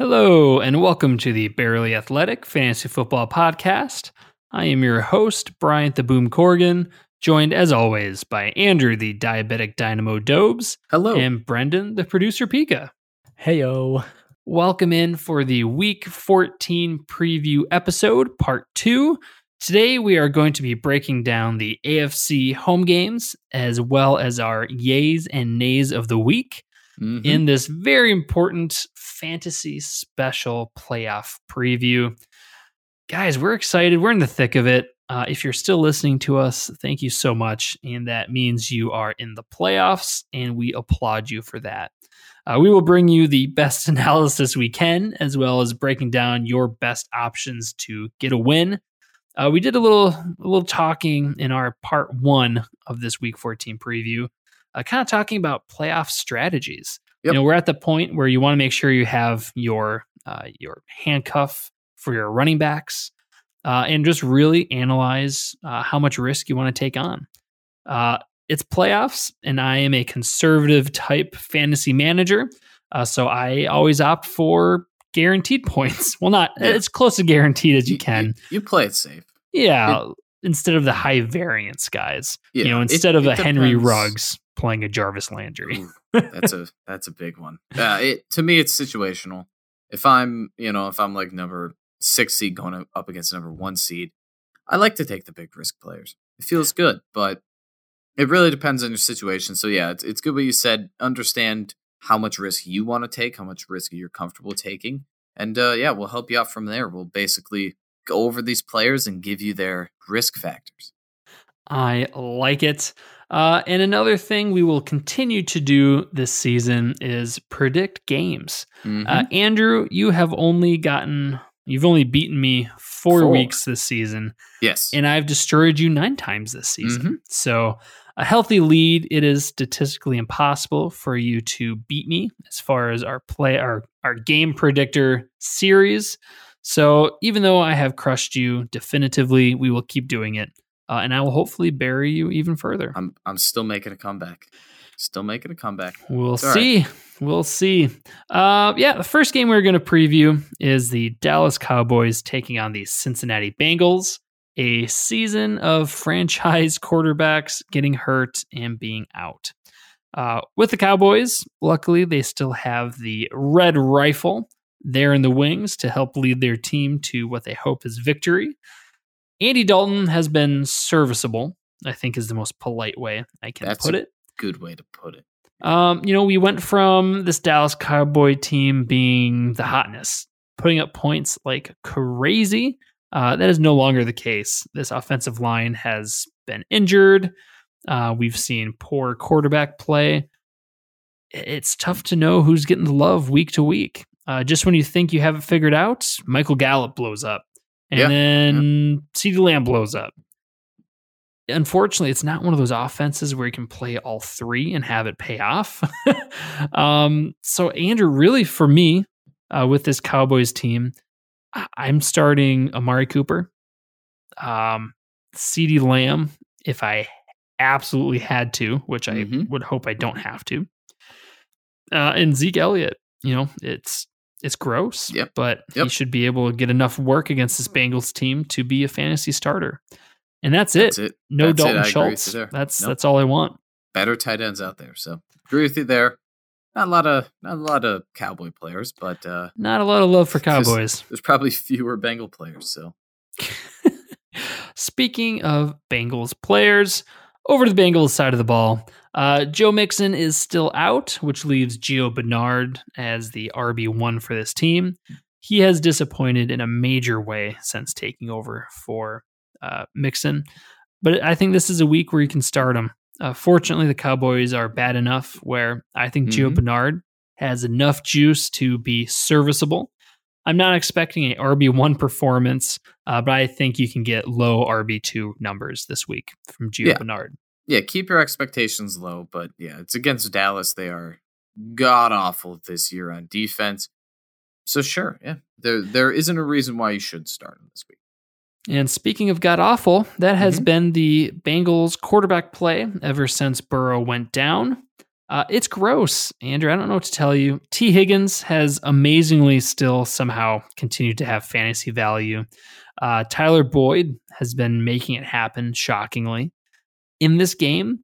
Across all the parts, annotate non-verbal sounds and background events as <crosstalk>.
Hello, and welcome to the Barely Athletic Fantasy Football Podcast. I am your host, Bryant the Boom Corgan, joined as always by Andrew the Diabetic Dynamo Dobes. Hello. And Brendan the Producer Pika. Heyo. Welcome in for the Week 14 preview episode, part two. Today, we are going to be breaking down the AFC home games as well as our yays and nays of the week Mhm. in this very important fantasy special playoff preview. Guys, we're excited. We're in the thick of it. Uh, if you're still listening to us, thank you so much. And that means you are in the playoffs, and we applaud you for that. Uh, we will bring you the best <laughs> analysis we can, as well as breaking down your best options to get a win. Uh, we did a little a little talking in our part one of this Week 14 preview, uh, kind of talking about playoff strategies. Yep. You know, we're at the point where you want to make sure you have your uh, your handcuff for your running backs, uh, and just really analyze uh, how much risk you want to take on. Uh, it's playoffs, and I am a conservative type fantasy manager, uh, so I always opt for guaranteed <laughs> points. Well, not Yeah. as close to guaranteed as you can. You, play it safe. Yeah, instead of the high variance guys. Yeah, you know, it- instead of it a Henry depends. Ruggs playing a Jarvis Landry. Ooh, that's a <laughs> that's a big one. Uh, it to me, it's situational. If I'm, you know, if I'm like number six seed going up against number one seed, I like to take the big risk players. It feels good, but it really depends on your situation. So yeah, it's it's good what you said. Understand how much risk you want to take, how much risk you're comfortable taking, and uh, yeah, we'll help you out from there. We'll basically go over these players and give you their risk factors. I like it. Uh, and another thing we will continue to do this season is predict games. Mhm. Uh, Andrew, you have only gotten, you've only beaten me four, Four. weeks this season, yes, and I've destroyed you nine times this season. Mm-hmm. So, a healthy lead, it is statistically impossible for you to beat me as far as our play, our, our game predictor series. So, even though I have crushed you definitively, we will keep doing it. Uh, and I will hopefully bury you even further. I'm I'm still making a comeback. Still making a comeback. We'll It's see. We'll see. Uh, yeah, the first game we're going to preview is the Dallas Cowboys taking on the Cincinnati Bengals. A season of <laughs> franchise quarterbacks getting hurt and being out. Uh, with the Cowboys, luckily, they still have the red rifle there in the wings to help lead their team to what they hope is victory. Andy Dalton has been serviceable, I think is the most polite way I can That's put a- it. Good way to put it. Um, you know, we went from this Dallas Cowboy team being the hotness, putting up points like crazy. Uh, that is no longer the case. This offensive line has been injured. Uh, we've seen poor quarterback play. It's tough to know who's getting the love week to week. Uh, just when you think you have it figured out, Michael Gallup blows up, and Yeah, then CeeDee Lamb blows up unfortunately, it's not one of those offenses where you can play all three and have it pay off. <laughs> um, so, Andrew, really for me, uh, with this Cowboys team, I- I'm starting Amari Cooper, um, CeeDee Lamb, if I absolutely had to, which I Mhm. would hope I don't have to, uh, and Zeke Elliott. You know, it's it's gross, Yep. but he should be able to get enough work against this Bengals team to be a fantasy starter. And that's it. That's it. No That's. Dalton I agree with Schultz. That's Nope. that's all I want. Better tight ends out there. So agree with you there. Not a lot of not a lot of cowboy players, but uh, Not a lot of love for Cowboys. <laughs> there's probably fewer Bengal players. So <laughs> Speaking of Bengals players, over to the Bengals side of the ball. Uh, Joe Mixon is still out, which leaves Gio Bernard as the RB1 for this team. He has disappointed in a major way since taking over for uh, Mixon, but I think this is a week where you can start him. Uh, fortunately, the Cowboys are bad enough where I think Gio Mhm. Bernard has enough juice to be serviceable. I'm not expecting a RB1 performance, uh, but I think you can get low RB2 numbers this week from Gio Yeah. Bernard. Yeah, keep your expectations low. But yeah, it's against Dallas. They are god awful this year on defense. So sure, yeah, there there isn't a reason why you should start him this week. And speaking of god awful, that has Mhm. been the Bengals quarterback play ever since Burrow went down. Uh, it's gross, Andrew. I don't know what to tell you. Tee Higgins has amazingly still somehow continued to have fantasy value. Uh, Tyler Boyd has been making it happen, shockingly. In this game,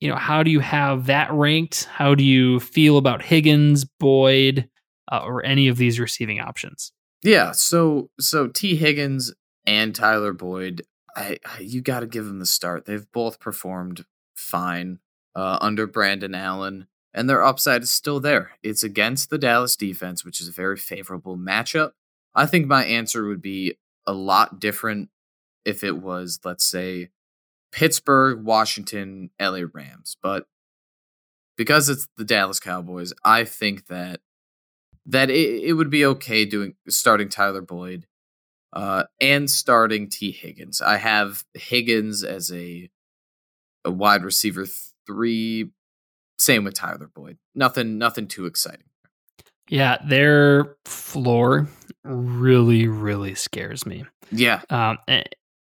you know, how do you have that ranked? How do you feel about Higgins, Boyd, uh, or any of these receiving options? Yeah, so so Tee Higgins and Tyler Boyd, I, I you got to give them the start. They've both performed fine uh, under Brandon Allen, and their upside is still there. It's against the Dallas defense, which is a very favorable matchup. I think my answer would be a lot different if it was, let's say, Pittsburgh, Washington, LA Rams. But because it's the Dallas Cowboys, I think that that it, it would be okay doing starting Tyler Boyd uh, and starting Tee Higgins. I have Higgins as a a wide receiver three. Same with Tyler Boyd. Nothing nothing too exciting. Yeah, their floor really, really scares me. Yeah. Um,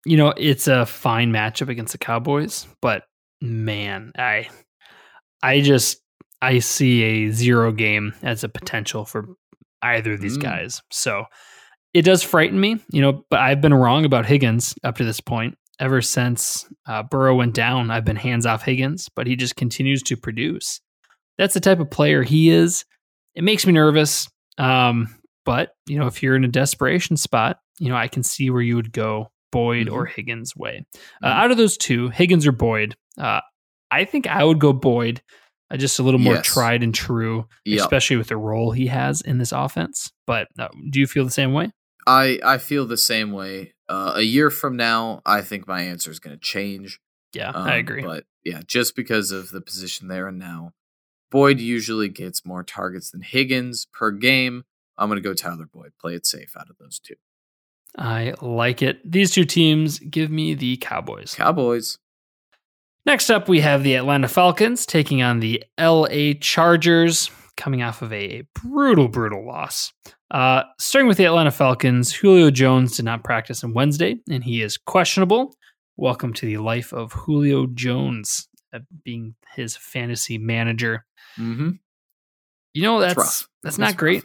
you know, it's a fine matchup against the Cowboys, but man, I, I just I see a zero game as a potential for either of these mm. guys. So it does frighten me, you know. But I've been wrong about Higgins up to this point. Ever since uh, Burrow went down, I've been hands off Higgins, but he just continues to produce. That's the type of player he is it makes me nervous. Um, but you know, if you're in a desperation spot, you know, I can see where you would go Boyd mm-hmm. or Higgins way. Uh, mm-hmm. out of those two, Higgins or Boyd, uh, I think I would go Boyd. Uh, just a little more yes. tried and true, yep. especially with the role he has in this offense. But uh, do you feel the same way? I I feel the same way. Uh, a year from now, I think my answer is going to change. Yeah, um, I agree. But yeah, just because of the position there and now, Boyd usually gets more targets than Higgins per game. I'm going to go Tyler Boyd. Play it safe out of those two. I like it. These two teams give me the Cowboys. Cowboys. Next up, we have the Atlanta Falcons taking on the LA Chargers, coming off of a brutal, brutal loss. Uh, starting with the Atlanta Falcons, Julio Jones did not practice on Wednesday, and he is questionable. Welcome to the life of Julio Jones, uh, being his fantasy manager. Mm-hmm. You know that's that's, that's not great.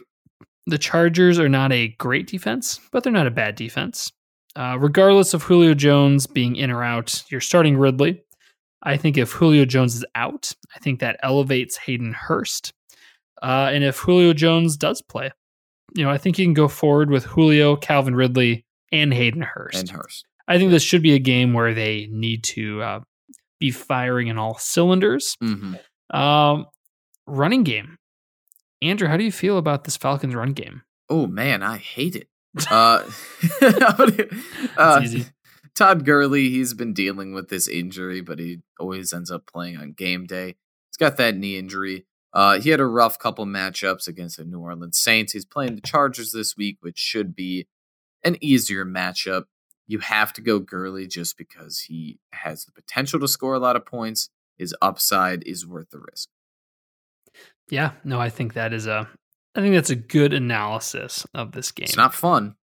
The Chargers are not a great defense, but they're not a bad defense. Uh, regardless of Julio Jones being in or out, you're starting Ridley. I think if Julio Jones is out, I think that elevates Hayden Hurst. Uh, and if Julio Jones does play, you know, I think you can go forward with Julio, Calvin Ridley, and Hayden Hurst. And Hurst. I think this should be a game where they need to uh, be firing in all cylinders. Mm-hmm. Um, running game. Andrew, how do you feel about this Falcons run game? Oh man, I hate it. Uh, <laughs> <laughs> uh Todd Gurley, he's been dealing with this injury, but he always ends up playing on game day. He's got that knee injury. Uh, he had a rough couple matchups against the New Orleans Saints. He's playing the Chargers this week, which should be an easier matchup. You have to go Gurley just because he has the potential to score a lot of points. His upside is worth the risk. Yeah, no, I think that is a I think that's a good analysis of this game. It's not fun.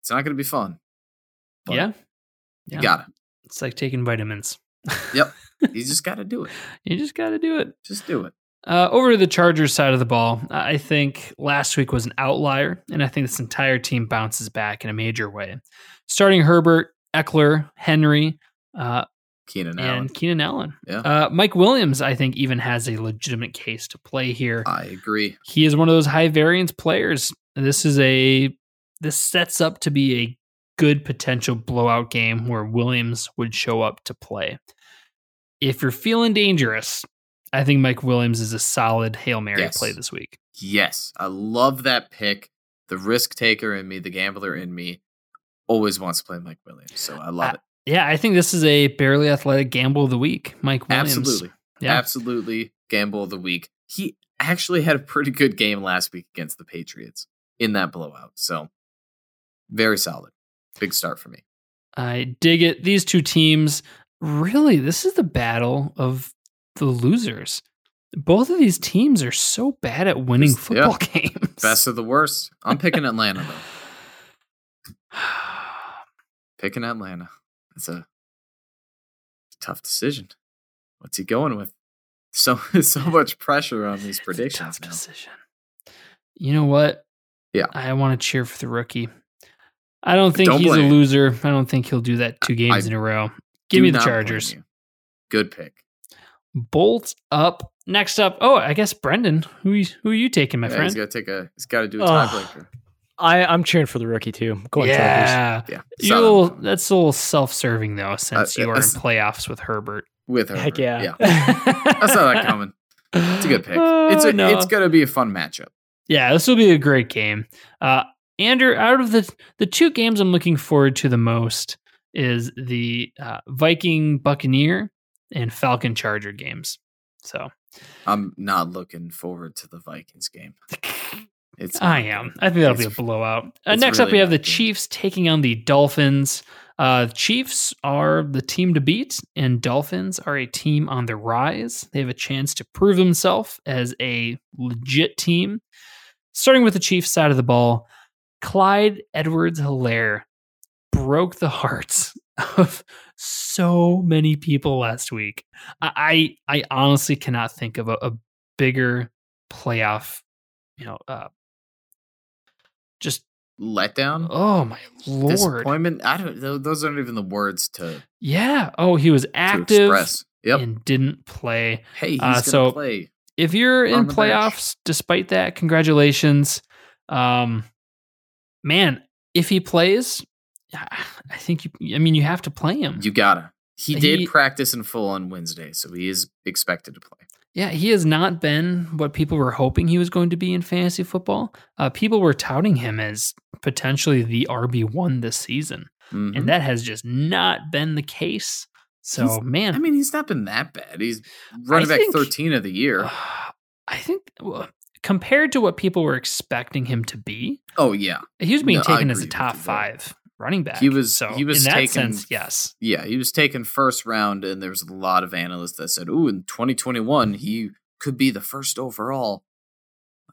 It's not going to be fun. Yeah. You got it. It's like taking vitamins. yep. <laughs> You just got to do it. You just got to do it. Just do it. Uh, over to the Chargers side of the ball, I think last week was an outlier, and I think this entire team bounces back in a major way. Starting Herbert, Ekeler, Henry, uh, Keenan and Keenan Allen. Yeah. Uh, Mike Williams, I think, even has a legitimate case to play here. I agree. He is one of those high variance players. This is a this sets up to be a good potential blowout game where Williams would show up to play. If you're feeling dangerous, I think Mike Williams is a solid Hail Mary yes. play this week. Yes. I love that pick. The risk taker in me, the gambler in me, always wants to play Mike Williams. So I love it. Yeah, I think this is a barely athletic gamble of the week. Mike Williams. Absolutely. Yeah. Absolutely gamble of the week. He actually had a pretty good game last week against the Patriots in that blowout. So very solid. Big start for me. I dig it. These two teams, really, this is the battle of the losers. Both of these teams are so bad at winning football yeah. <laughs> games. Best of the worst. I'm picking Atlanta though. <sighs> picking Atlanta. It's a tough decision. What's he going with? So <laughs> so much pressure on these predictions. tough now. decision. You know what? Yeah. I want to cheer for the rookie. I don't think Don't he's a you. loser. I don't think he'll do that two games I in a row. Give me the Chargers. Good pick. Bolt up. Next up, oh, I guess Brendan. Who who are you taking, my Yeah, friend? he's got to take a. He's got to do a Oh. Tiebreaker. I, I'm cheering for the rookie too. Go on, Chargers. yeah, Yeah, You're a Southern little, California. that's a little self-serving though, since Uh, you are in playoffs with Herbert. with her. Heck yeah. yeah. I saw that <laughs> coming. It's a good pick. it's Oh, a, no. it's gonna be a fun matchup. Yeah, this will be a great game. Uh, Andrew, out of the the two games I'm looking forward to the most is the uh, Viking Buccaneer and Falcon Charger games. So I'm not looking forward to the Vikings game. <laughs> It's I am. I think that'll be a blowout. Uh, next up, we have the. Chiefs taking on the Dolphins. Uh, Chiefs are the team to beat, and Dolphins are a team on the rise. They have a chance to prove themselves as a legit team. Starting with the Chiefs side of the ball, Clyde Edwards Helaire broke the hearts <laughs> of so many people last week. I I, I honestly cannot think of a, a bigger playoff, you know, uh, just letdown, oh my lord, disappointment. I don't. Those aren't even the words to, yeah. Oh, he was active express. Yep. and didn't play. hey, he's uh, gonna so- play. If you're in playoffs, despite that, congratulations. Um, man, if he plays, I think you. I mean, you have to play him. You gotta. He did practice in full on Wednesday, so he is expected to play. Yeah, he has not been what people were hoping he was going to be in fantasy football. Uh, people were touting him as potentially the RB one this season, Mhm. and that has just not been the case. So, He's- man, I mean, he's not been that bad. He's running back think- 13 of the year. <sighs> I think well, compared to what people were expecting him to be, Oh yeah, he was being No, taken as a top five running back. He was- So he was in that taken- sense, yes. yeah. He was taken first round, and there was a lot of analysts that said, "Ooh, in 2021, he could be the first overall."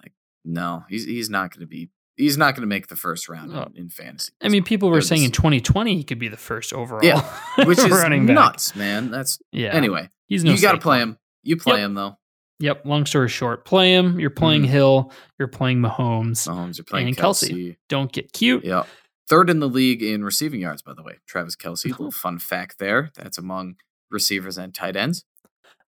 Like, no, he's he's not going to be. He's not going to make the first round Oh. in, in fantasy. I mean, people were saying in 2020 he could be the first overall, Yeah, <laughs> which is running back. nuts, man. That's Yeah. anyway. he's no you got to play him. You play Yep. him though. Yep. Long story short, play him. You're playing Mhm. Hill. You're playing Mahomes. Mahomes, you're playing Kelce. Kelce. Don't get cute. Yeah. Third in the league in receiving yards, by the way. Travis Kelce. little fun fact there. That's among receivers and tight ends.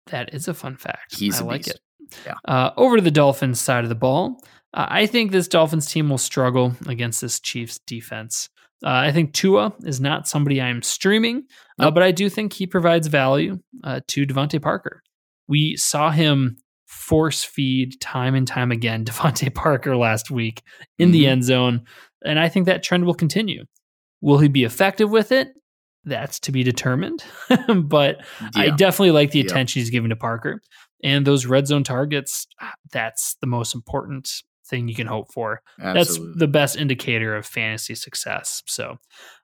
That is a fun fact. He's I a like beast. it. Yeah. Uh, over to the Dolphins side of the ball. Uh, I think this Dolphins team will struggle against this Chiefs defense. Uh, I think Tua is not somebody I'm streaming, uh, Nope. but I do think he provides value uh, to DeVante Parker. We saw him force feed time and time again <laughs> DeVante Parker last week in the Mhm. end zone, and I think that trend will continue. Will he be effective with it? That's to be determined. <laughs> but I definitely like the Yeah. attention he's given to Parker. And those red zone targets, ah, that's the most important thing you can hope for. Absolutely. That's the best indicator of fantasy success. So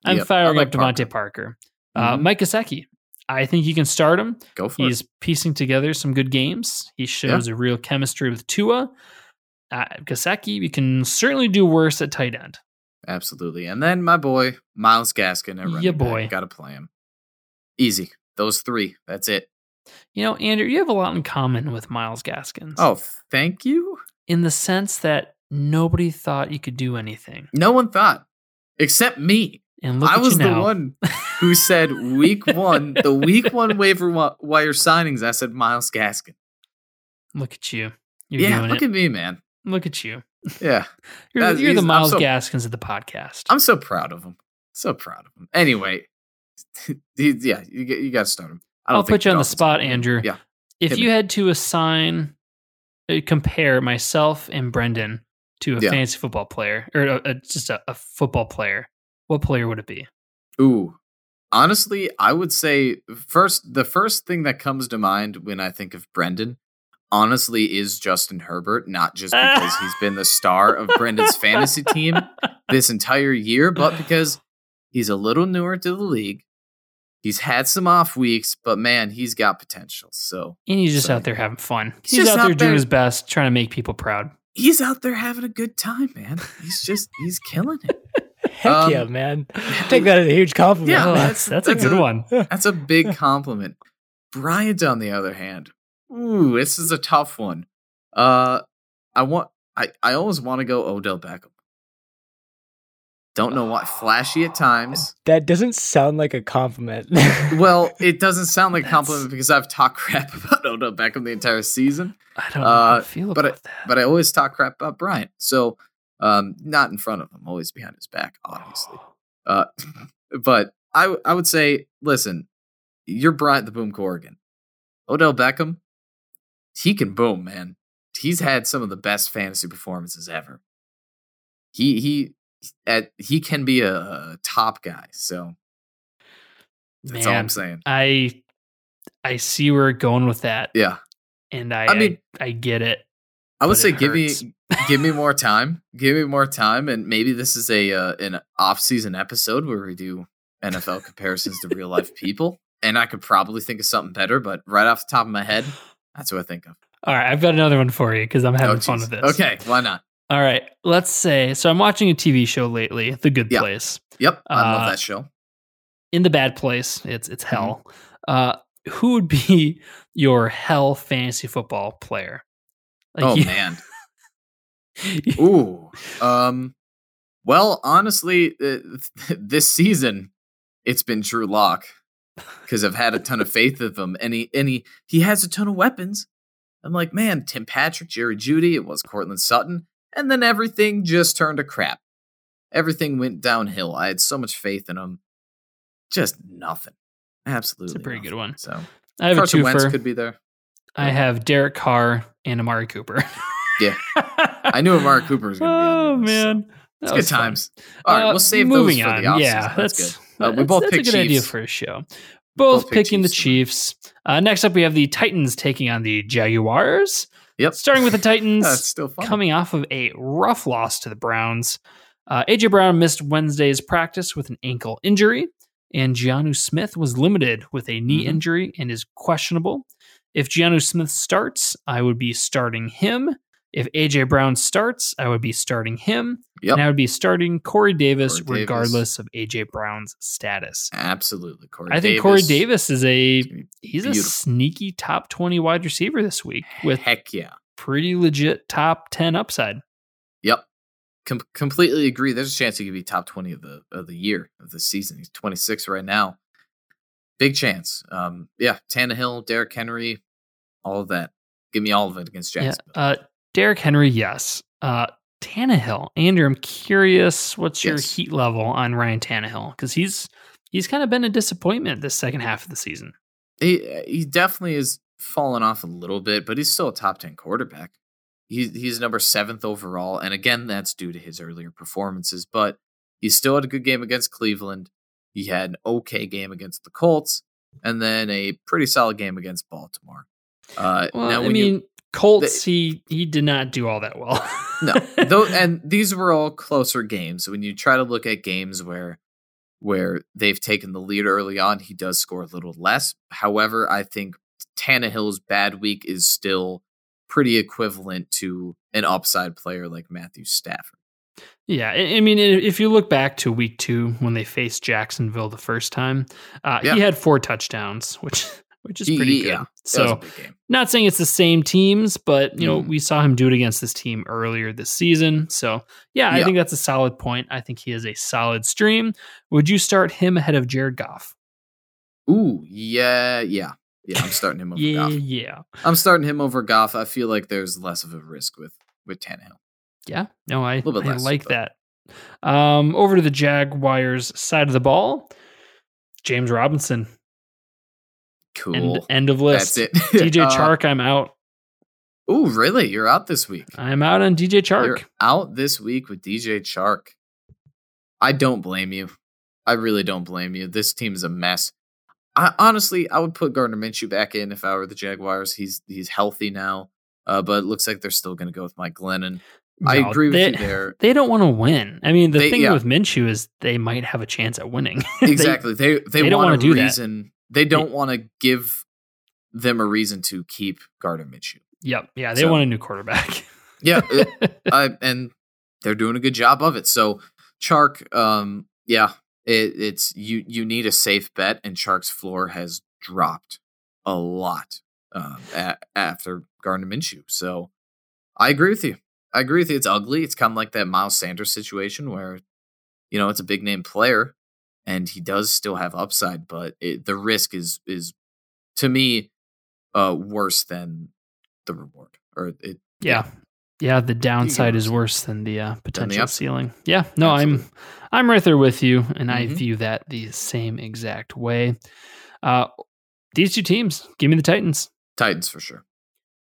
I'm Yep, firing like up DeVante Parker. Uh, Mhm. Mike Gesicki, I think you can start him. Go for He's it. piecing together some good games. He shows a real chemistry with Tua. Uh, Gesicki, we can certainly do worse at tight end. Absolutely. And then my boy, Myles Gaskin at running Yeah, boy. Got to play him. Easy. Those three. That's it. You know, Andrew, you have a lot in common with Myles Gaskins. Oh, thank you. in the sense that nobody thought you could do anything. No one thought, except me. And look I was the one <laughs> who said week one, the week one waiver wire signings. I said Myles Gaskin. Look at you. You're yeah, look it. at me, man. Look at you. Yeah, <laughs> You're, That's- you're the Myles so- Gaskins of the podcast. I'm so proud of him. So proud of him. Anyway, <laughs> yeah, you, you got to start him. I don't I'll put you on the spot, will. Andrew. Yeah, if you me. had to assign, uh, compare myself and Brendan to a Yeah. fantasy football player, or a, a- just a, a football player, what player would it be? Ooh. Honestly, I would say first the first thing that comes to mind when I think of Brendan, honestly, is Justin Herbert, not just <laughs> because he's been the star of Brendan's fantasy team this entire year, but because he's a little newer to the league. He's had some off weeks, but man, he's got potential. So And he's just So- out there having fun. He's He's, just out there doing his best, trying to make people proud. he's out there having a good time, man. He's just he's killing it. <laughs> Heck Um, yeah, man. <laughs> Take that as a huge compliment. Yeah, Oh, that's that's- that's, a good a- one. That's a big compliment. Bryant, on the other hand, Ooh, this is a tough one. Uh, I want. I I always want to go Odell Beckham. Don't know why. Flashy at times. That doesn't sound like a compliment. Well, it doesn't sound <laughs> like a compliment because I've talked <laughs> crap about Odell Beckham the entire season, I don't Uh, I feel but about I- that. but I always talk crap about Bryant. So, um, not in front of him, always behind his back, obviously. Uh, <laughs> but I would say, listen, you're Bryant the Boom Corrigan. Odell Beckham, he can boom, man. He's had some of the best fantasy performances ever. He he at he can be a, a top guy. So that's all I'm saying. I I see where we're going with that, Yeah, and I I mean- I, I get it. I would say give me give me <laughs> more time. Give me more time, and maybe this is a uh, an off season episode where we do NFL comparisons to real life people. And I could probably think of something better, but right off the top of my head, that's what I think of. All right, I've got another one for you because I'm having Oh, fun with this. Okay, why not? All right, let's say so. I'm watching a TV show lately, The Good. Place. Yep, I Uh, love that show. In the bad place, it's it's Mm-hmm. hell. Uh, who would be <laughs> your hell fantasy football player? oh you- man. <laughs> Ooh. Um. Well, honestly, uh, <laughs> this season it's been Drew Lock because I've had a ton of faith of him, and he and he he has a ton of weapons. I'm like, man, Tim Patrick, Jerry Jeudy, it was Courtland Sutton, and then everything just turned to crap. Everything went downhill. I had so much faith in him, just nothing. Absolutely, it's a pretty good one. So I have Carson a Wentz twofer. could be there. I have Derek Carr and Amari Cooper. Yeah. <laughs> I knew Amari Cooper was going to be. Oh this, so. man, It's good fun. times. All right, Uh, we'll save those for on. the offseason. Yeah, that's, that's, good. Uh, we that's- both that's picked a good idea for a show. Both, Both picking the Chiefs. Chiefs. Uh, next up, we have the Titans taking on the Jaguars. Yep. Starting with the <laughs> Titans, That's still fun. coming off of a rough loss to the Browns. Uh, AJ Brown missed Wednesday's practice with an ankle injury, and Jonnu Smith was limited with a knee Mhm. injury and is questionable. If Jonnu Smith starts, I would be starting him. If AJ Brown starts, I would be starting him. Yep. And I would be starting Corey Davis Corey Davis. regardless of AJ Brown's status. Absolutely. Corey I think Davis. Corey Davis is a he's a sneaky top 20 wide receiver this week with Heck yeah. pretty legit top 10 upside. Yep. Com- completely agree. There's a chance he could be top 20 of the of the year of the season. He's 26 right now. Big chance. Um, yeah, Tannehill, Derrick Henry, all of that. Give me all of it against Yeah. Jacksonville. Uh Derrick Henry, yes. Uh Tannehill. Andrew, I'm curious what's your Yes. heat level on Ryan Tannehill? Because he's he's kind of been a disappointment this second half of the season. he he definitely is fallen off a little bit, but he's still a top 10 quarterback. He's he's number seventh overall, and again, that's due to his earlier performances. But he still had a good game against Cleveland. He had an okay game against the Colts, and then a pretty solid game against Baltimore. Uh, Well, now, I when mean, you Colts, he he did not do all that well. no, <laughs> though, and these were all closer games. When you try to look at games where where they've taken the lead early on, he does score a little less. However, I think Tannehill's bad week is still pretty equivalent to an upside player like Matthew Stafford. Yeah, I I mean, if you look back to week two when they faced Jacksonville the first time, uh, Yeah. he had four touchdowns, which which is pretty he- good. yeah, So, a big game. not saying it's the same teams, but you know, Mm. we saw him do it against this team earlier this season. So, yeah, I think that's a solid point. I think he is a solid stream. Would you start him ahead of Jared Goff? Ooh, yeah, yeah, yeah. I'm starting him <laughs> over Yeah, Goff. yeah, I'm starting him over Goff. I feel like there's less of a risk with with Tannehill. yeah. No, I, I less, like but- that. Um, over to the Jaguars side of the ball, James Robinson. Cool. End, end of list. That's it. <laughs> DJ Uh, Chark, I'm out. Oh, really? You're out this week. I'm out on DJ Chark. You're out this week with DJ Chark. I don't blame you. I really don't blame you. This team is a mess. I honestly, I would put Gardner Minshew back in if I were the Jaguars. He's he's healthy now, uh, but it looks like they're still going to go with Mike Glennon. I agree with they, you there. <laughs> They don't want to win. I mean, the They- thing yeah. with Minshew is they might have a chance at winning. <laughs> Exactly. They they, they don't want a do that. They don't want to give them a reason to keep Gardner Minshew. yep. Yeah. They So- want a new quarterback. <laughs> Yeah, it- <laughs> I, and they're doing a good job of it. So Chark, um, yeah, it, it's you. You need a safe bet, and Chark's floor has dropped a lot um, a- after Gardner Minshew. So I agree with you. I agree with you. It's ugly. It's kind of like that Miles Sanders situation where, you know, it's a big name player and he does still have upside, but it, the risk is is to me uh, worse than the reward. Or it, Yeah. Yeah, the downside is worse than the uh, potential upside. ceiling. Yeah, no, Absolutely. I'm I'm right there with you, and I Mhm. view that the same exact way. Uh, these two teams, give me the Titans. Titans for sure.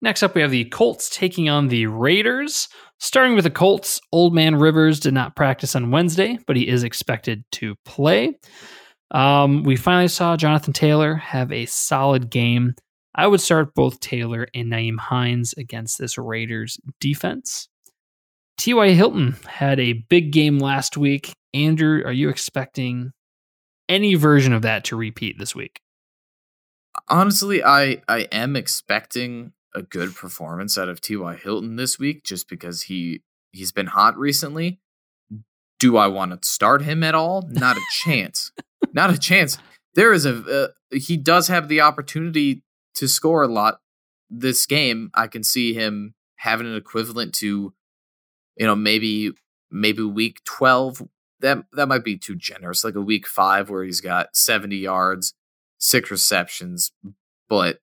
Next up, we have the Colts taking on the Raiders. Starting with the Colts, Old Man Rivers did not practice on Wednesday, but he is expected to play. Um, we finally saw Jonathan Taylor have a solid game. I would start both Taylor and Nyheim Hines against this Raiders defense. T.Y. Hilton had a big game last week. Andrew, are you expecting any version of that to repeat this week? Honestly, I I am expecting a good performance out of T.Y. Hilton this week just because he he's been hot recently. Do I want to start him at all? Not a chance. Not a chance. There is a uh, he does have the opportunity to score a lot this game. I can see him having an equivalent to you know maybe maybe week 12 that that might be too generous like a week 5 where he's got 70 yards, 6 receptions, but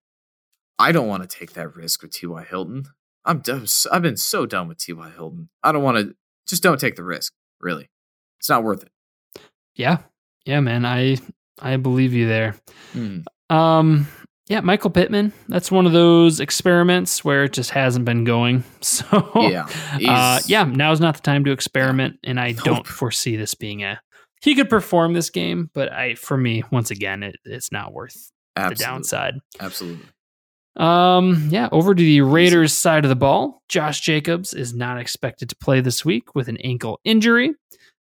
I don't want to take that risk with T.Y. Hilton. I'm done. I've been so done with T.Y. Hilton. I don't want to. Just don't take the risk. Really, it's not worth it. Yeah. Yeah, man. I I believe you there. Mm. Um, yeah, Michael Pittman. That's one of those experiments where it just hasn't been going. <laughs> So Yeah, uh, yeah. Now's not the time to experiment, and I Nope. don't foresee this being a. He could perform this game, but I, for me, once again, it, it's not worth the downside. Absolutely. Um, yeah, over to the Raiders side of the ball. Josh Jacobs is not expected to play this week with an ankle injury,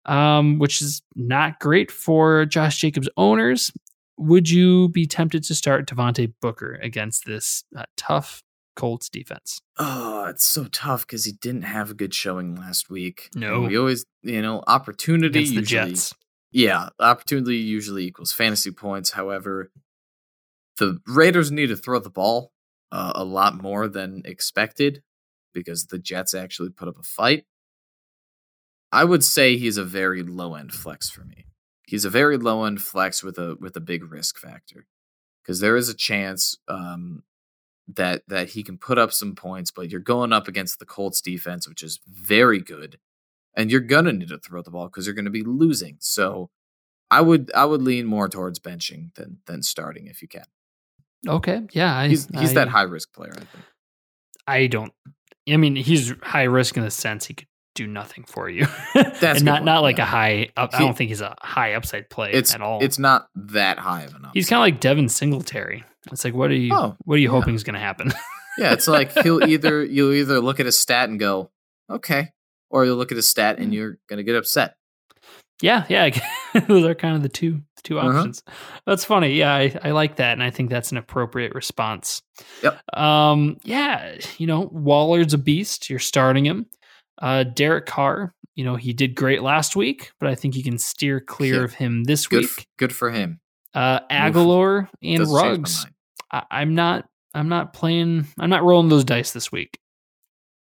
um, which is not great for Josh Jacobs owners. Would you be tempted to start Devontae Booker against this uh, tough Colts defense? Oh, it's so tough because he didn't have a good showing last week. No. we always, you know, opportunity Against the usually. Jets. Yeah, opportunity usually equals fantasy points. However, the Raiders need to throw the ball uh, a lot more than expected because the Jets actually put up a fight. I would say he's a very low end flex for me. He's a very low end flex with a with a big risk factor because there is a chance um, that that he can put up some points, but you're going up against the Colts defense, which is very good, and you're gonna need to throw the ball because you're gonna be losing. So, I would I would lean more towards benching than than starting if you can. Okay, yeah, I, He's he's I, that high risk player. I think. I don't. I mean, he's high risk in the sense he could do nothing for you. <laughs> That's not point, not like yeah. a high. Up, I don't think he's a high upside play It's at all. it's not that high of an upside. He's kind of like Devin Singletary. It's like, what are you? Oh, what are you yeah. hoping is going to happen? yeah. It's like he'll <laughs> either you'll either look at a stat and go okay, or you'll look at a stat Mm. and you're gonna get upset. Yeah, yeah. <laughs> Those are kind of the two two Uh-huh. options. That's funny. Yeah, I, I like that, and I think that's an appropriate response. Yep. Um. Yeah. You know, Waller's a beast. You're starting him. Uh, Derek Carr. You know, he did great last week, but I think you can steer clear Yeah. of him this Good week. f- good for him. uh, Agholor and Doesn't Ruggs. I, I'm not. I'm not playing. I'm not rolling those dice this week.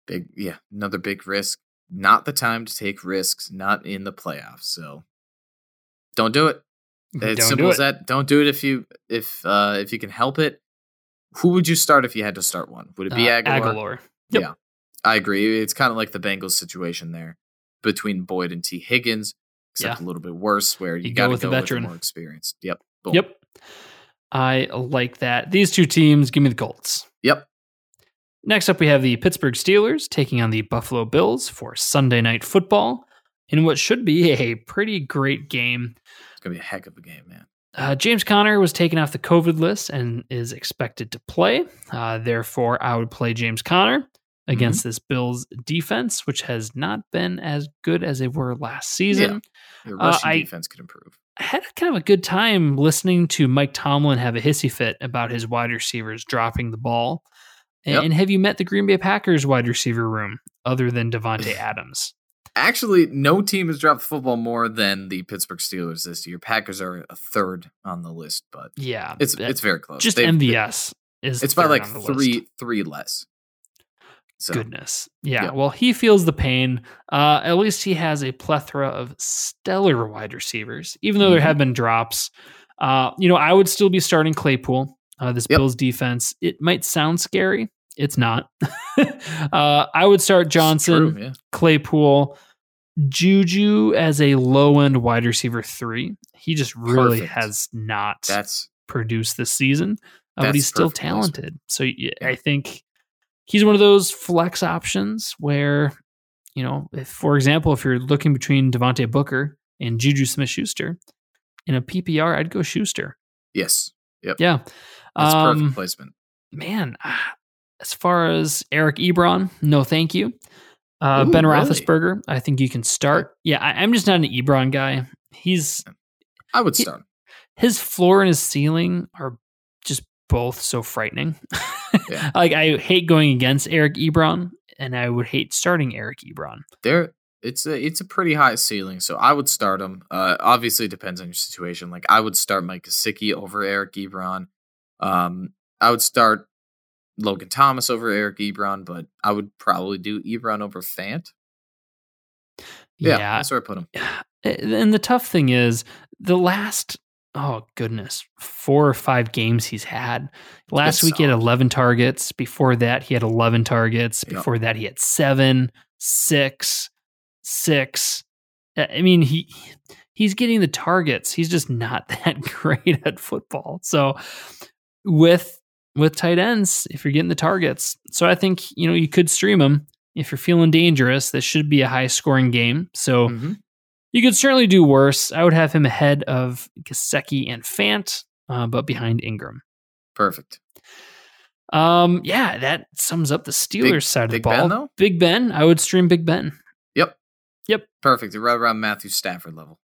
Big yeah, another big risk. Not the time to take risks. Not in the playoffs. So don't do it. <laughs> It's Don't simple as that. Don't do it if you if uh if you can help it. Who would you start if you had to start one? Would it be Uh, Agholor? Agholor. Yep. Yeah, I agree. It's kind of like the Bengals situation there between Boyd and Tee Higgins, except a little bit worse, where you, You got to with the go with the veteran. more experienced. Yep. Boom. Yep. I like that. These two teams, give me the Colts. Yep. Next up, we have the Pittsburgh Steelers taking on the Buffalo Bills for Sunday Night Football in what should be a pretty great game. It's gonna be a heck of a game, man. Uh, James Conner was taken off the COVID list and is expected to play. Uh, therefore, I would play James Conner against this Bills defense, which has not been as good as they were last season. Your Uh, rushing I- defense could improve. I had kind of a good time listening to Mike Tomlin have a hissy fit about his wide receivers dropping the ball. And, Yep. and have you met the Green Bay Packers wide receiver room other than Davante <sighs> Adams? Actually, no team has dropped the football more than the Pittsburgh Steelers this year. Packers are a third on the list, but Yeah, it's it's very close. just They've- MVS. is It's by like three list. three less. So Goodness. Yeah. Yeah. Well, he feels the pain. Uh, at least he has a plethora of stellar wide receivers, even though there Mhm. have been drops. Uh, you know, I would still be starting Claypool. Uh, this Yep. Bills defense. It might sound scary. It's not. <laughs> uh, I would start Johnson, true, yeah. Claypool, Juju as a low end wide receiver three. He just really Perfect. has not That's produced this season, uh, but he's still talented. So Yeah. I think he's one of those flex options where, you know, if, for example, if you're looking between Devontae Booker and Juju Smith Schuster in a PPR, I'd go Schuster. yes. Yeah. That's Um, perfect placement. man, ah, as far as Eric Ebron, no thank you. Uh, Ooh, ben really? Roethlisberger, I think you can start. Yeah, I, I'm just not an Ebron guy. He's I would he- start. his floor and his ceiling are just both so frightening. Yeah. <laughs> like I hate going against Eric Ebron, and I would hate starting Eric Ebron. There it's a it's a pretty high ceiling, so I would start him. Uh obviously it depends on your situation. Like I would start Mike Gesicki over Eric Ebron. Um I would start Logan Thomas over Eric Ebron, but I would probably do Ebron over Fant. Yeah, Yeah, that's where I put him. Eh, and the tough thing is the last. Oh goodness, four or five games he's had. Last week he had eleven targets. Before that he had eleven targets. Yep. Before that he had seven, six, six. I I mean he he's getting the targets. He's just not <laughs> that great at football. So with with tight ends, if you're getting the targets, so I think you know you could stream him if you're feeling dangerous. This should be a high scoring game. So Mhm. you could certainly do worse. I would have him ahead of Gesicki and Fant, uh, but behind Ingram. Perfect. Um, yeah, that sums up the Steelers Big- side of the ball. Ben? Big Ben, I would stream Big Ben. Yep. Yep. Perfect. Right around Matthew Stafford level.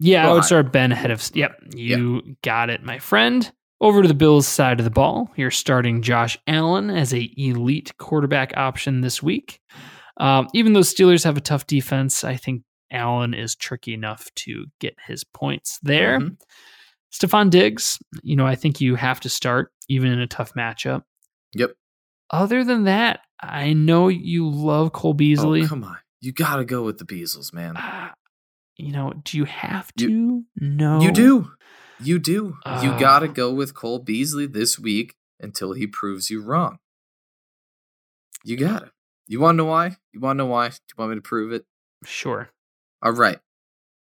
Yeah, I would start Ben ahead of. Yep, you got it, my friend. Over to the Bills side of the ball, you're starting Josh Allen as a elite quarterback option this week. Um, even though Steelers have a tough defense, I think Allen is tricky enough to get his points there. Mhm. Stefon Diggs, you know, I think you have to start even in a tough matchup. Yep. Other than that, I know you love Cole Beasley. Oh, come on. You gotta go with the Beasles, man. Ah, you know, do you have You- to? no. You do. You do. you Uh. gotta go with Cole Beasley this week until he proves you wrong. You gotta. You wanna know why? You wanna know why? Do you want me to prove it? Sure. All right.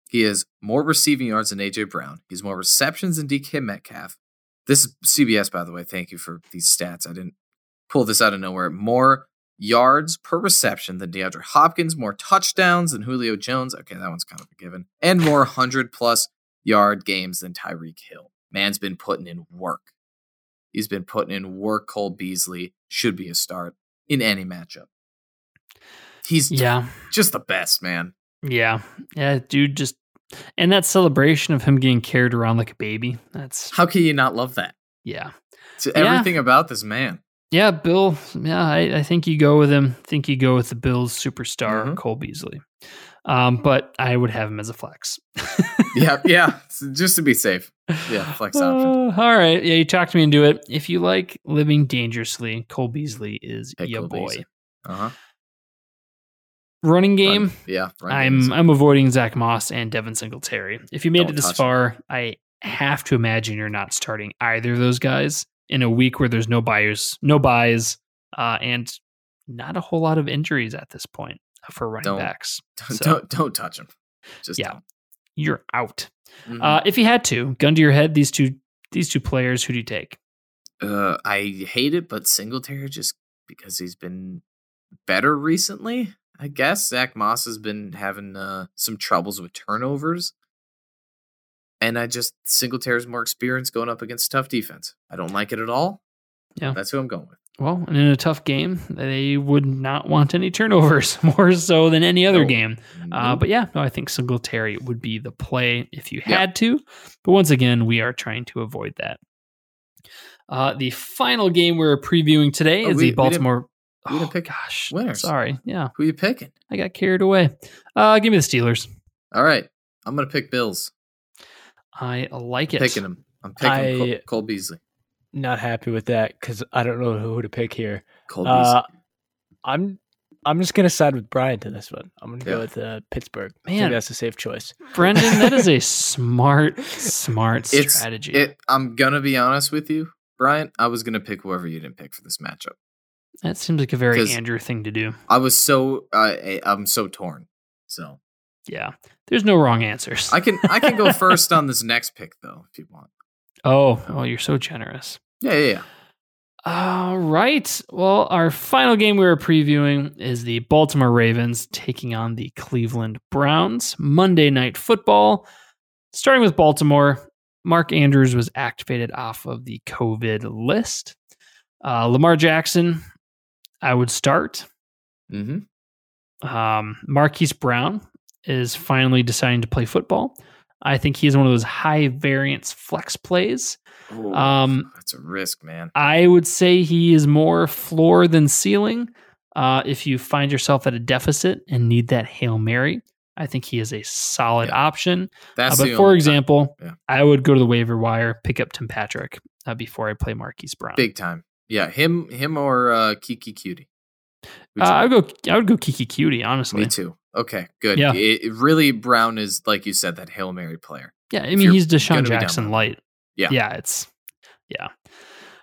He has more receiving yards than AJ Brown. He has more receptions than DK Metcalf. This is CBS, by the way. Thank you for these stats. I didn't pull this out of nowhere. More yards per reception than DeAndre Hopkins, more touchdowns than Julio Jones. Okay, that one's kind of a given. And more 100 plus yard games than Tyreek Hill. Man's been putting in work. He's been putting in work. Cole Beasley should be a start in any matchup. He's Yeah. just the best, man. Yeah. Yeah, dude just and that celebration of him getting carried around like a baby. That's How can you not love that? yeah. It's Yeah. everything about this man. Yeah, Bill. Yeah, I, I think you go with him. I think you go with the Bills superstar, Mhm. Cole Beasley. Um, but I would have him as a flex. <laughs> Yeah, yeah. Just to be safe. Yeah, flex option. Uh, all right. Yeah, you talked me into it. If you like living dangerously, Cole Beasley is Pick your Cole boy. Uh-huh. Running game. Run- yeah. run I'm games. I'm avoiding Zach Moss and Devin Singletary. If you made Don't it this far, I have to imagine you're not starting either of those guys in a week where there's no buyers, no buys, uh, and not a whole lot of injuries at this point for running Don't- backs. <laughs> don't, So don't don't touch him. Just Yeah. don't. you're out. Mhm. Uh, if you had to, gun to your head, these two these two players, who do you take? Uh, I hate it, but Singletary just because he's been better recently. I guess Zach Moss has been having uh, some troubles with turnovers, and I just Singletary's more experience going up against tough defense. I don't like it at all. Yeah. that's who I'm going with. Well, and in a tough game, they would not want any turnovers <laughs> more so than any other Nope. game. Uh, but yeah, no, I think Singletary would be the play if you Yeah. had to. But once again, we are trying to avoid that. Uh, the final game we're previewing today Oh, is we- the Baltimore. we didn't oh, pick gosh, winners. Sorry, yeah, who you picking? I got carried away. Uh, give me the Steelers. All right, I'm gonna pick Bills. I like it. Picking them. I'm picking I- Cole, Cole Beasley. Not happy with that because I don't know who to pick here. Uh, I'm I'm just gonna side with Brian to this one. I'm gonna Yeah. go with uh, Pittsburgh. I Man. think that's a safe choice. Brendan, that is a <laughs> smart, smart It's- strategy. it, I'm gonna be honest with you, Brian. I was gonna pick whoever you didn't pick for this matchup. that seems like a very Andrew thing to do. I was so I I'm so torn. So Yeah. There's no wrong answers. I can I can go <laughs> first on this next pick though if you want. oh, oh, you're so generous. Yeah, yeah, yeah. All right. Well, our final game we were previewing is the Baltimore Ravens taking on the Cleveland Browns. Monday Night Football. Starting with Baltimore, Mark Andrews was activated off of the COVID list. Uh, Lamar Jackson, I would start. Mm-hmm. Um, Marquise Brown is finally deciding to play football. I think he's one of those high variance flex plays. Um, that's a risk, man. I would say he is more floor than ceiling. Uh, if you find yourself at a deficit and need that Hail Mary, I think he is a solid Yeah. option. Uh, but for example, Yeah. I would go to the waiver wire, pick up Tim Patrick uh, before I play Marquise Brown. big time. Yeah, him, him or uh, Keke Coutee. Uh, I would go. I would go Keke Coutee. Honestly, Me too. Okay, good. Yeah. It, it really, Brown is like you said that hail mary player. Yeah, I mean he's DeSean Jackson light. Yeah. yeah, it's yeah.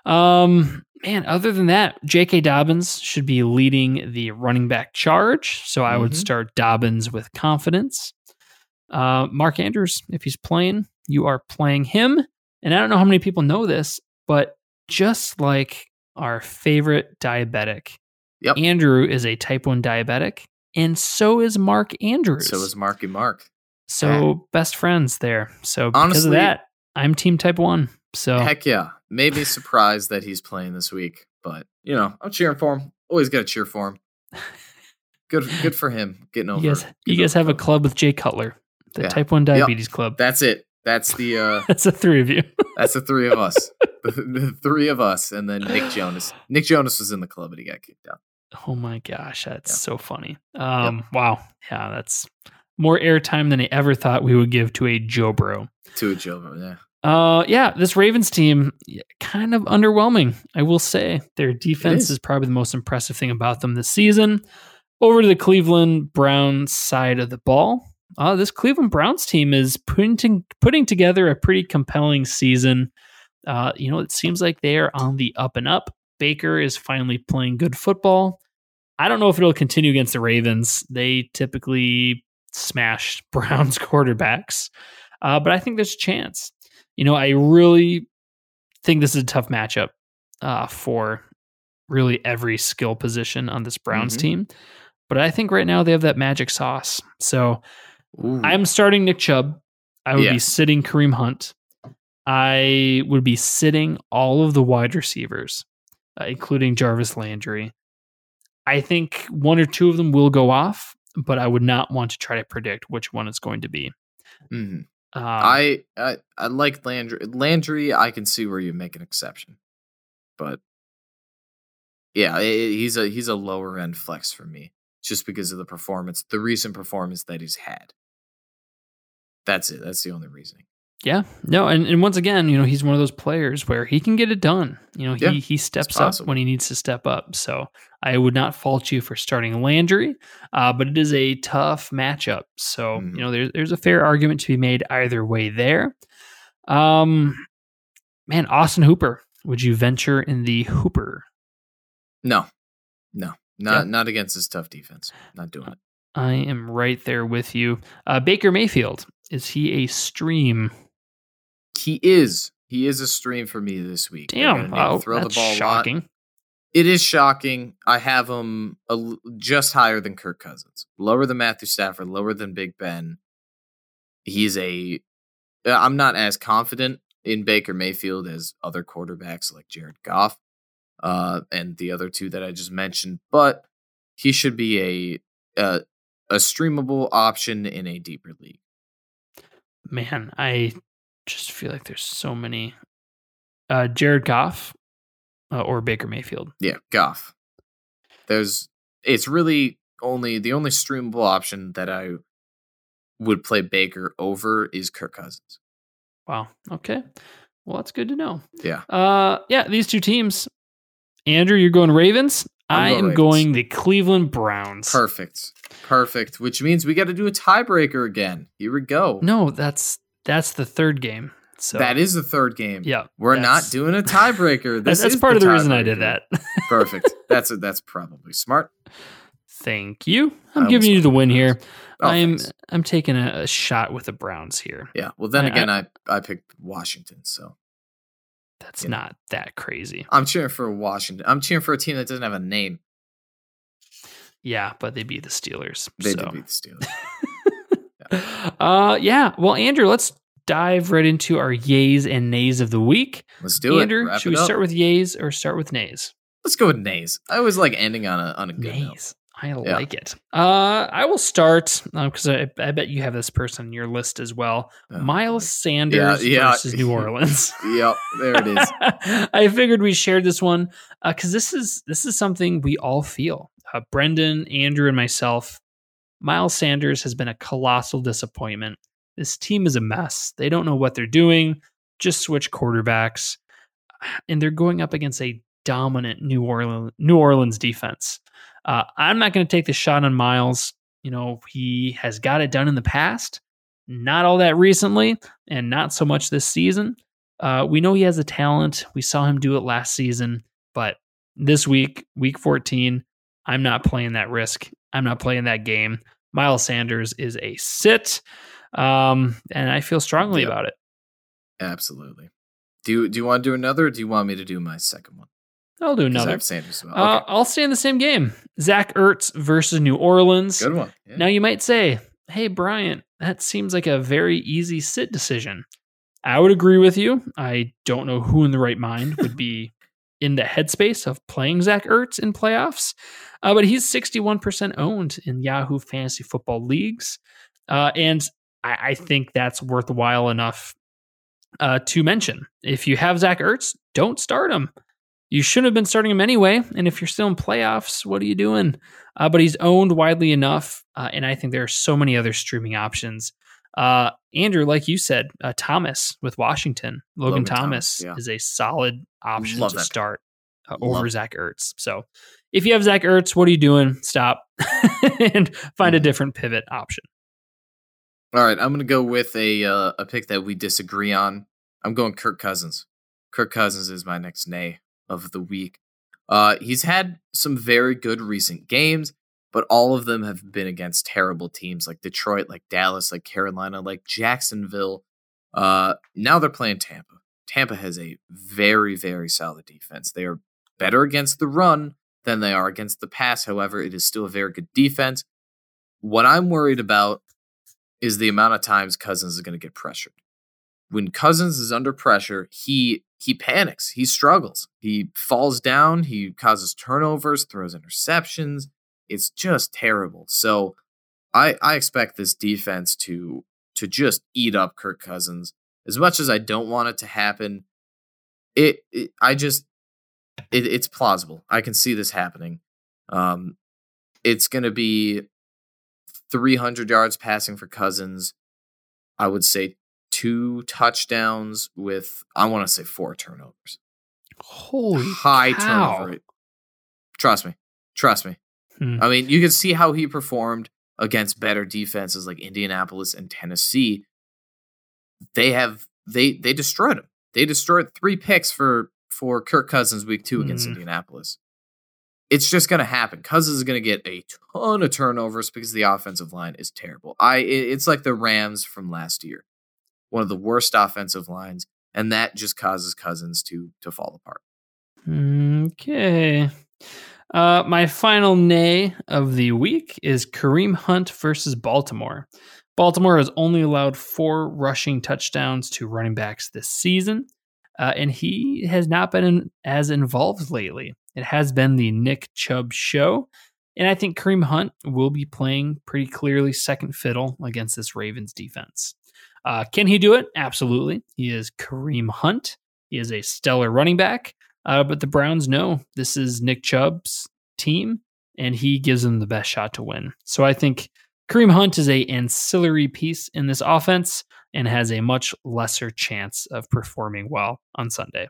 Um, man, other than that, J.K. Dobbins should be leading the running back charge. So I would Mhm. start Dobbins with confidence. Uh, Mark Andrews, if he's playing, you are playing him. And I don't know how many people know this, but just like our favorite diabetic, Yep. Andrew is a type one diabetic, and so is Mark Andrews. So is Marky Mark. So best friends there. So because of that, I'm team type one. So Heck yeah. Maybe surprised that he's playing this week, but you know, I'm cheering for him. Always got to cheer for him. <laughs> Good, good for him getting over. you guys, you guys have a club with Jay Cutler, the Yeah. type one diabetes club. That's it. That's the. uh <laughs> That's the three of you. That's the three of us. <laughs> the, the three of us, and then Nick Jonas. Nick Jonas was in the club, but he got kicked out. oh my gosh, that's Yeah. so funny. Um, wow, yeah, that's more airtime than I ever thought we would give to a Joe Bro. To a Joe, Bro, yeah. Uh, yeah, this Ravens team kind of underwhelming. I will say their defense is. is. probably the most impressive thing about them this season. Over to the Cleveland Browns side of the ball, uh, this Cleveland Browns team is putting putting together a pretty compelling season. Uh, you know, it seems like they are on the up and up. Baker is finally playing good football. I don't know if it'll continue against the Ravens. They typically smash <laughs> Browns quarterbacks, uh, but I think there's a chance. You know, I really think this is a tough matchup uh, for really every skill position on this Browns Mhm. team. But I think right now they have that magic sauce. So Ooh. I'm starting Nick Chubb. I would Yeah. be sitting Kareem Hunt. I would be sitting all of the wide receivers, uh, including Jarvis Landry. I think one or two of them will go off, but I would not want to try to predict which one it's going to be. Mhm. Um, I, I I like Landry. Landry, I can see where you make an exception, but yeah, i- i- he's a he's a lower end flex for me just because of the performance, the recent performance that he's had. That's it. That's the only reasoning. Yeah, no, and, and once again, you know, he's one of those players where he can get it done. You know, he Yeah, he steps up when he needs to step up. So I would not fault you for starting Landry, uh, but it is a tough matchup. So Mhm. you know, there's there's a fair argument to be made either way there. Um, man, Austin Hooper, would you venture in the Hooper? No, no, not Yeah. not against this tough defense. Not doing it. I am right there with you. Uh, Baker Mayfield, is he a stream? He is. He is a stream for me this week. Damn, oh, throw the ball lot. shocking. It is shocking. I have him a just higher than Kirk Cousins, lower than Matthew Stafford, lower than Big Ben. He's a. uh, I'm not as confident in Baker Mayfield as other quarterbacks like Jared Goff, uh, and the other two that I just mentioned, but he should be a a, a streamable option in a deeper league. man, I just feel like there's so many. Uh, Jared Goff uh, or Baker Mayfield. Yeah, Goff. There's it's really only the only streamable option that I would play Baker over is Kirk Cousins. Wow. Okay. Well, that's good to know. Yeah. Uh, yeah, these two teams. Andrew, you're going Ravens. I'm I am Ravens. going the Cleveland Browns. Perfect. Perfect. Which means we got to do a tiebreaker again. Here we go. No, that's that's the third game. So That is the third game. yeah. We're not doing a tiebreaker. <laughs> That's, This that's is part the of the reason I did that. <laughs> Perfect. That's a, that's probably smart. Thank you. I I'm giving you the win here. Oh, I'm thanks. I'm taking a, a shot with the Browns here. Yeah. Well, then I- again, I, I picked Washington, so That's not that crazy. I'm cheering for Washington. I'm cheering for a team that doesn't have a name. Yeah, but they beat the Steelers. They so. did beat the Steelers. <laughs> <laughs> uh yeah. Well, Andrew, let's dive right into our yays and nays of the week. Let's do Andrew, it. Andrew, should we start with yays or start with nays? Let's go with nays. I always like ending on a on a good note. Nays. I like it. Uh, I will start because I, I bet you have this person on your list as well. Oh, Miles Sanders yeah. versus New <laughs> Orleans. Yep, there it is. <laughs> I figured we shared this one because this is this is something we all feel. Uh, Brendan, Andrew, and myself. Miles Sanders has been a colossal disappointment. This team is a mess. They don't know what they're doing. Just switch quarterbacks, <sighs> and they're going up against a dominant New Orleans New Orleans defense. Uh, I'm not going to take the shot on Miles. You know he has got it done in the past, not all that recently, and not so much this season. Uh, we know he has the talent. We saw him do it last season, but this week, week 14, I'm not playing that risk. I'm not playing that game. Miles Sanders is a sit, um, and I feel strongly Yep. about it. Absolutely. Do you do you want to do another? Or do you want me to do my second one? I'll do 'Cause I another. have Sanders as well. Uh, Okay. I'll stay in the same game. Zach Ertz versus New Orleans. Good one. Yeah. Now you might say, "Hey Bryant, that seems like a very easy sit decision." I would agree with you. I don't know who in the right mind would be in the headspace of playing Zach Ertz in playoffs, uh, but he's 61% owned in Yahoo Fantasy Football leagues, uh, and I, I think that's worthwhile enough uh, to mention. If you have Zach Ertz, don't start him. You shouldn't have been starting him anyway. And if you're still in playoffs, what are you doing? Uh, but he's owned widely enough, uh, and I think there are so many other streaming options. Uh, Andrew, like you said, uh, Thomas with Washington, Logan, Logan Thomas, Thomas, yeah. is a solid option Love to start uh, over it. Zach Ertz. So if you have Zach Ertz, what are you doing? Stop <laughs> and find a different pivot option. All right, I'm going to go with a uh, a pick that we disagree on. I'm going Kirk Cousins. Kirk Cousins is my next nay of the week. Uh, he's had some very good recent games, but all of them have been against terrible teams like Detroit, like Dallas, like Carolina, like Jacksonville. Uh, now they're playing Tampa. Tampa has a very, very solid defense. They are better against the run than they are against the pass. However, it is still a very good defense. What I'm worried about is the amount of times Cousins is going to get pressured. When Cousins is under pressure, he he panics, he struggles, he falls down, he causes turnovers, throws interceptions. It's just terrible. So I I expect this defense to to just eat up Kirk Cousins. As much as I don't want it to happen, it, it I just it, it's plausible. I can see this happening. Um, it's going to be 300 yards passing for Cousins. I would say two touchdowns with I want to say four turnovers. Holy High cow. turnover. Trust me. Trust me. Hmm. I mean, you can see how he performed against better defenses like Indianapolis and Tennessee. They have they they destroyed him. They destroyed three picks for for Kirk Cousins week 2 against Mhm. Indianapolis. It's just going to happen. Cousins is going to get a ton of turnovers because the offensive line is terrible. I it- it's like the Rams from last year. One of the worst offensive lines and that just causes Cousins to to fall apart. Okay. Uh, my final nay of the week is Kareem Hunt versus Baltimore. Baltimore has only allowed four rushing touchdowns to running backs this season, uh, and he has not been in, as involved lately. It has been the Nick Chubb show, and I think Kareem Hunt will be playing pretty clearly second fiddle against this Ravens defense. Uh, can he do it? Absolutely. He is Kareem Hunt. He is a stellar running back. Uh, but the Browns know this is Nick Chubb's team, and he gives them the best shot to win. So I think Kareem Hunt is a ancillary piece in this offense, and has a much lesser chance of performing well on Sunday.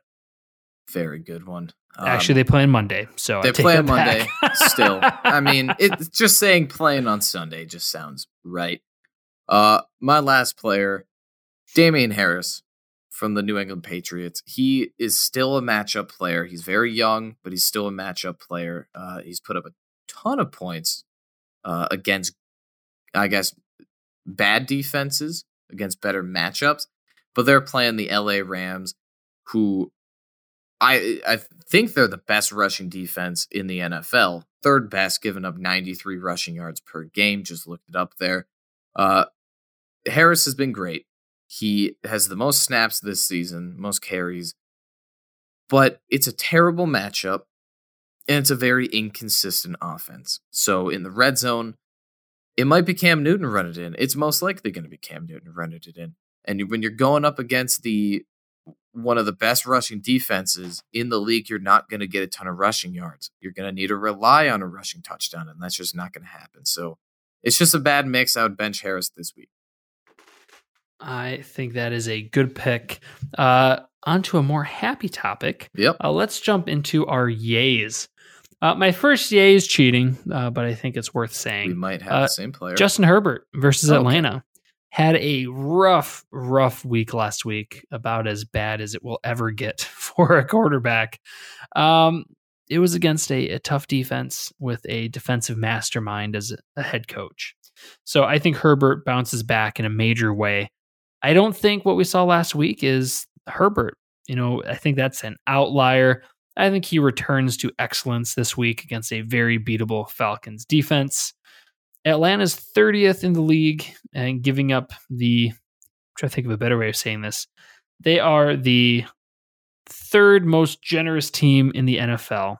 Very good one. Um, Actually, they play on Monday, so they play on Monday. still, I <laughs> mean, it's just saying playing on Sunday just sounds right. Uh, my last player, Damien Harris from the New England Patriots. He is still a matchup player. He's very young, but he's still a matchup player. Uh, he's put up a ton of points uh, against, I guess, bad defenses against better matchups. But they're playing the LA Rams, who I I think they're the best rushing defense in the NFL. Third best, giving up 93 rushing yards per game. Just looked it up there. Uh, Harris has been great. He has the most snaps this season, most carries, but it's a terrible matchup and it's a very inconsistent offense. So in the red zone, it might be Cam Newton running it in. It's most likely going to be Cam Newton running it in. And when you're going up against the one of the best rushing defenses in the league, you're not going to get a ton of rushing yards. You're going to need to rely on a rushing touchdown, and that's just not going to happen. So it's just a bad mix. I would bench Harris this week. I think that is a good pick. Uh, onto a more happy topic. Yep. Uh, let's jump into our yays. Uh, my first yay is cheating, uh, but I think it's worth saying. We might have uh, the same player. Justin Herbert versus okay. Atlanta had a rough, rough week last week, about as bad as it will ever get <laughs> for a quarterback. Um, it was against a, a, tough defense with a defensive mastermind as a head coach. So I think Herbert bounces back in a major way. I don't think what we saw last week is Herbert. You know, I think that's an outlier. I think he returns to excellence this week against a very beatable Falcons defense. Atlanta's 30th in the league and giving up the, I'm trying to think of a better way of saying this. They are the third most generous team in the NFL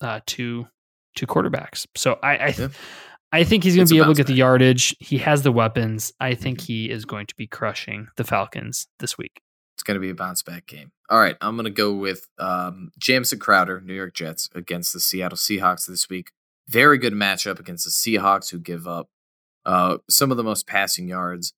uh, to to quarterbacks. So I I, yeah. I think he's going to be able to get the yardage. He has the weapons. I think mm-hmm. he is going to be crushing the Falcons this week. It's going to be a bounce back game. All right, I'm going to go with um, Jamison Crowder, New York Jets, against the Seattle Seahawks this week. Very good matchup against the Seahawks, who give up uh, some of the most passing yards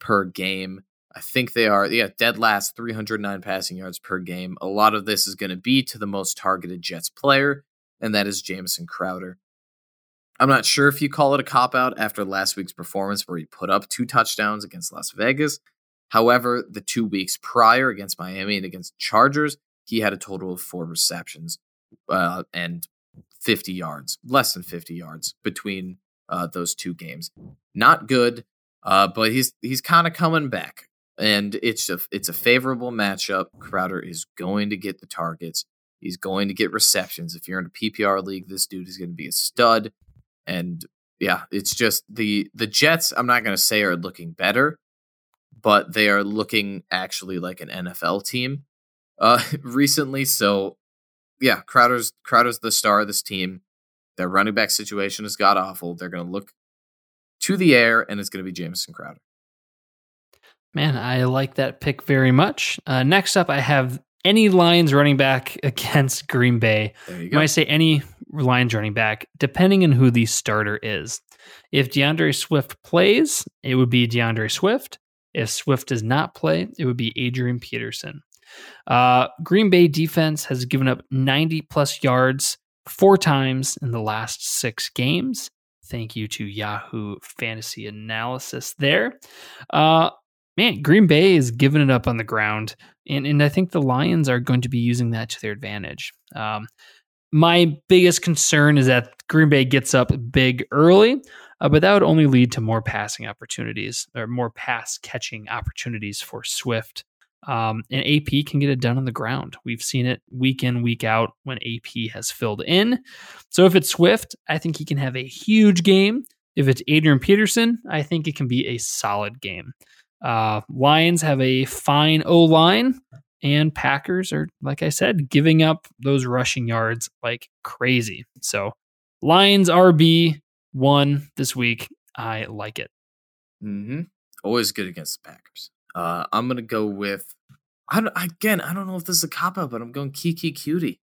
per game. I think they are, yeah, dead last, 309 passing yards per game. A lot of this is going to be to the most targeted Jets player, and that is Jamison Crowder. I'm not sure if you call it a cop out after last week's performance where he put up two touchdowns against Las Vegas. However, the two weeks prior against Miami and against Chargers, he had a total of four receptions uh, and 50 yards, less than 50 yards between uh, those two games. Not good, uh, but he's he's kind of coming back, and it's a it's a favorable matchup. Crowder is going to get the targets. He's going to get receptions. If you're in a PPR league, this dude is going to be a stud. And yeah, it's just the the Jets. I'm not going to say are looking better, but they are looking actually like an NFL team uh, <laughs> recently. So yeah, Crowder's Crowder's the star of this team. Their running back situation is god awful. They're going to look to the air, and it's going to be Jamison Crowder. Man, I like that pick very much. Uh, next up, I have any Lions running back <laughs> against Green Bay. There you go. When I say any Lions running back, depending on who the starter is. If D'Andre Swift plays, it would be D'Andre Swift. If Swift does not play, it would be Adrian Peterson. Uh, Green Bay defense has given up 90 plus yards four times in the last six games. Thank you to Yahoo Fantasy Analysis there. Uh, man, Green Bay is giving it up on the ground, and, and I think the Lions are going to be using that to their advantage. Um, my biggest concern is that Green Bay gets up big early, uh, but that would only lead to more passing opportunities or more pass catching opportunities for Swift. Um, and AP can get it done on the ground. We've seen it week in, week out when AP has filled in. So if it's Swift, I think he can have a huge game. If it's Adrian Peterson, I think it can be a solid game. Uh, Lions have a fine O line, and Packers are, like I said, giving up those rushing yards like crazy. So Lions RB one this week. I like it. Mm-hmm. Always good against the Packers. Uh, I'm gonna go with. I don't, again, I don't know if this is a cop out, but I'm going Keke Coutee.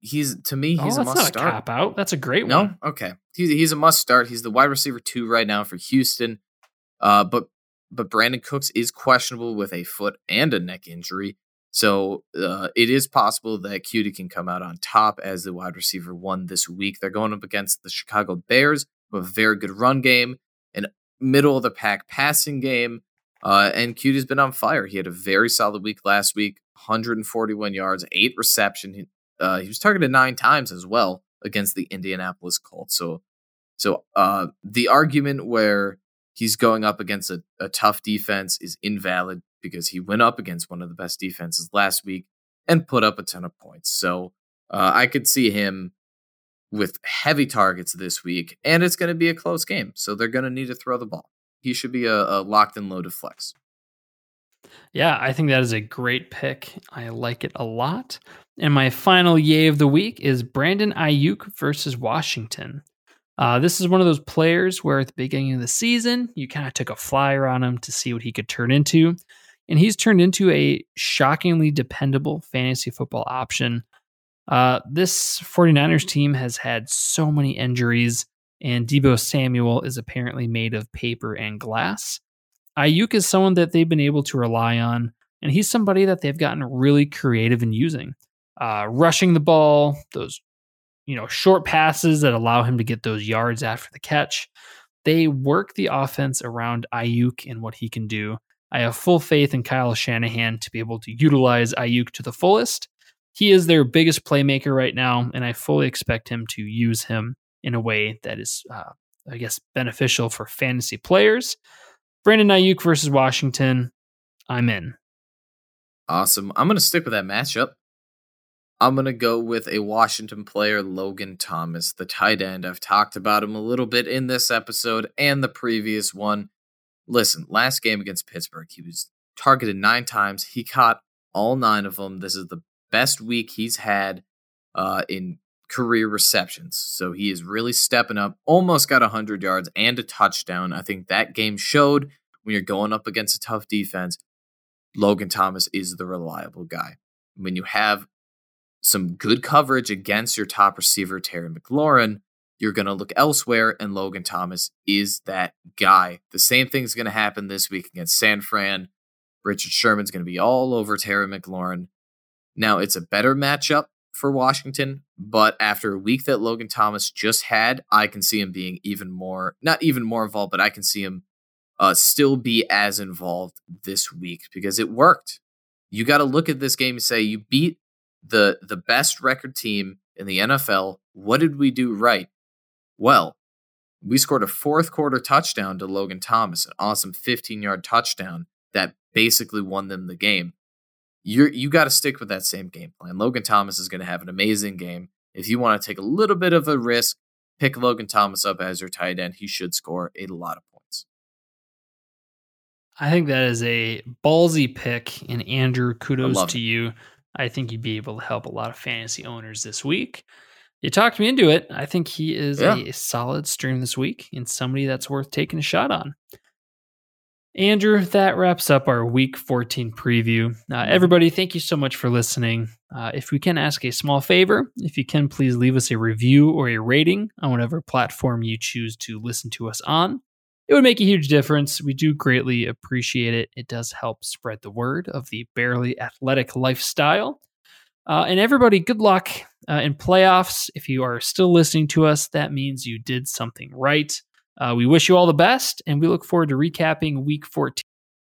He's to me, he's oh, a must start. cop out. That's a great no? one. No, okay. He's he's a must start. He's the wide receiver two right now for Houston. Uh, but but Brandin Cooks is questionable with a foot and a neck injury. So uh, it is possible that Coutee can come out on top as the wide receiver one this week. They're going up against the Chicago Bears with a very good run game, an middle of the pack passing game, uh, and Coutee's been on fire. He had a very solid week last week, 141 yards, eight reception. Uh, he was targeted nine times as well against the Indianapolis Colts. So, so uh, the argument where he's going up against a, a tough defense is invalid because he went up against one of the best defenses last week and put up a ton of points. So uh, I could see him with heavy targets this week, and it's going to be a close game. So they're going to need to throw the ball. He should be a, a locked and loaded flex. Yeah, I think that is a great pick. I like it a lot. And my final yay of the week is Brandon Aiyuk versus Washington. Uh, this is one of those players where at the beginning of the season, you kind of took a flyer on him to see what he could turn into. And he's turned into a shockingly dependable fantasy football option. Uh, this 49ers team has had so many injuries, and Deebo Samuel is apparently made of paper and glass. Aiyuk is someone that they've been able to rely on, and he's somebody that they've gotten really creative in using. Uh, rushing the ball, those you know short passes that allow him to get those yards after the catch. They work the offense around Aiyuk and what he can do. I have full faith in Kyle Shanahan to be able to utilize Aiyuk to the fullest. He is their biggest playmaker right now, and I fully expect him to use him in a way that is, uh, I guess, beneficial for fantasy players. Brandon Aiyuk versus Washington. I'm in. Awesome. I'm going to stick with that matchup. I'm going to go with a Washington player, Logan Thomas, the tight end. I've talked about him a little bit in this episode and the previous one. Listen, last game against Pittsburgh, he was targeted nine times. He caught all nine of them. This is the best week he's had uh, in career receptions. So he is really stepping up. Almost got 100 yards and a touchdown. I think that game showed when you're going up against a tough defense, Logan Thomas is the reliable guy. When you have some good coverage against your top receiver, Terry McLaurin, you're going to look elsewhere, and Logan Thomas is that guy. The same thing's going to happen this week against San Fran. Richard Sherman's going to be all over Terry McLaurin. Now, it's a better matchup for Washington, but after a week that Logan Thomas just had, I can see him being even more, not even more involved, but I can see him uh, still be as involved this week because it worked. You got to look at this game and say, you beat the the best record team in the NFL. What did we do right? Well, we scored a fourth quarter touchdown to Logan Thomas, an awesome 15 yard touchdown that basically won them the game. You're, you got to stick with that same game plan. Logan Thomas is going to have an amazing game. If you want to take a little bit of a risk, pick Logan Thomas up as your tight end. He should score a lot of points. I think that is a ballsy pick. And Andrew, kudos to it. you. I think you'd be able to help a lot of fantasy owners this week. You talked me into it. I think he is yeah. a solid stream this week and somebody that's worth taking a shot on. Andrew, that wraps up our week 14 preview. Uh, everybody, thank you so much for listening. Uh, if we can ask a small favor, if you can, please leave us a review or a rating on whatever platform you choose to listen to us on. It would make a huge difference. We do greatly appreciate it. It does help spread the word of the barely athletic lifestyle. Uh, and everybody, good luck uh, in playoffs. If you are still listening to us, that means you did something right. Uh, we wish you all the best, and we look forward to recapping week 14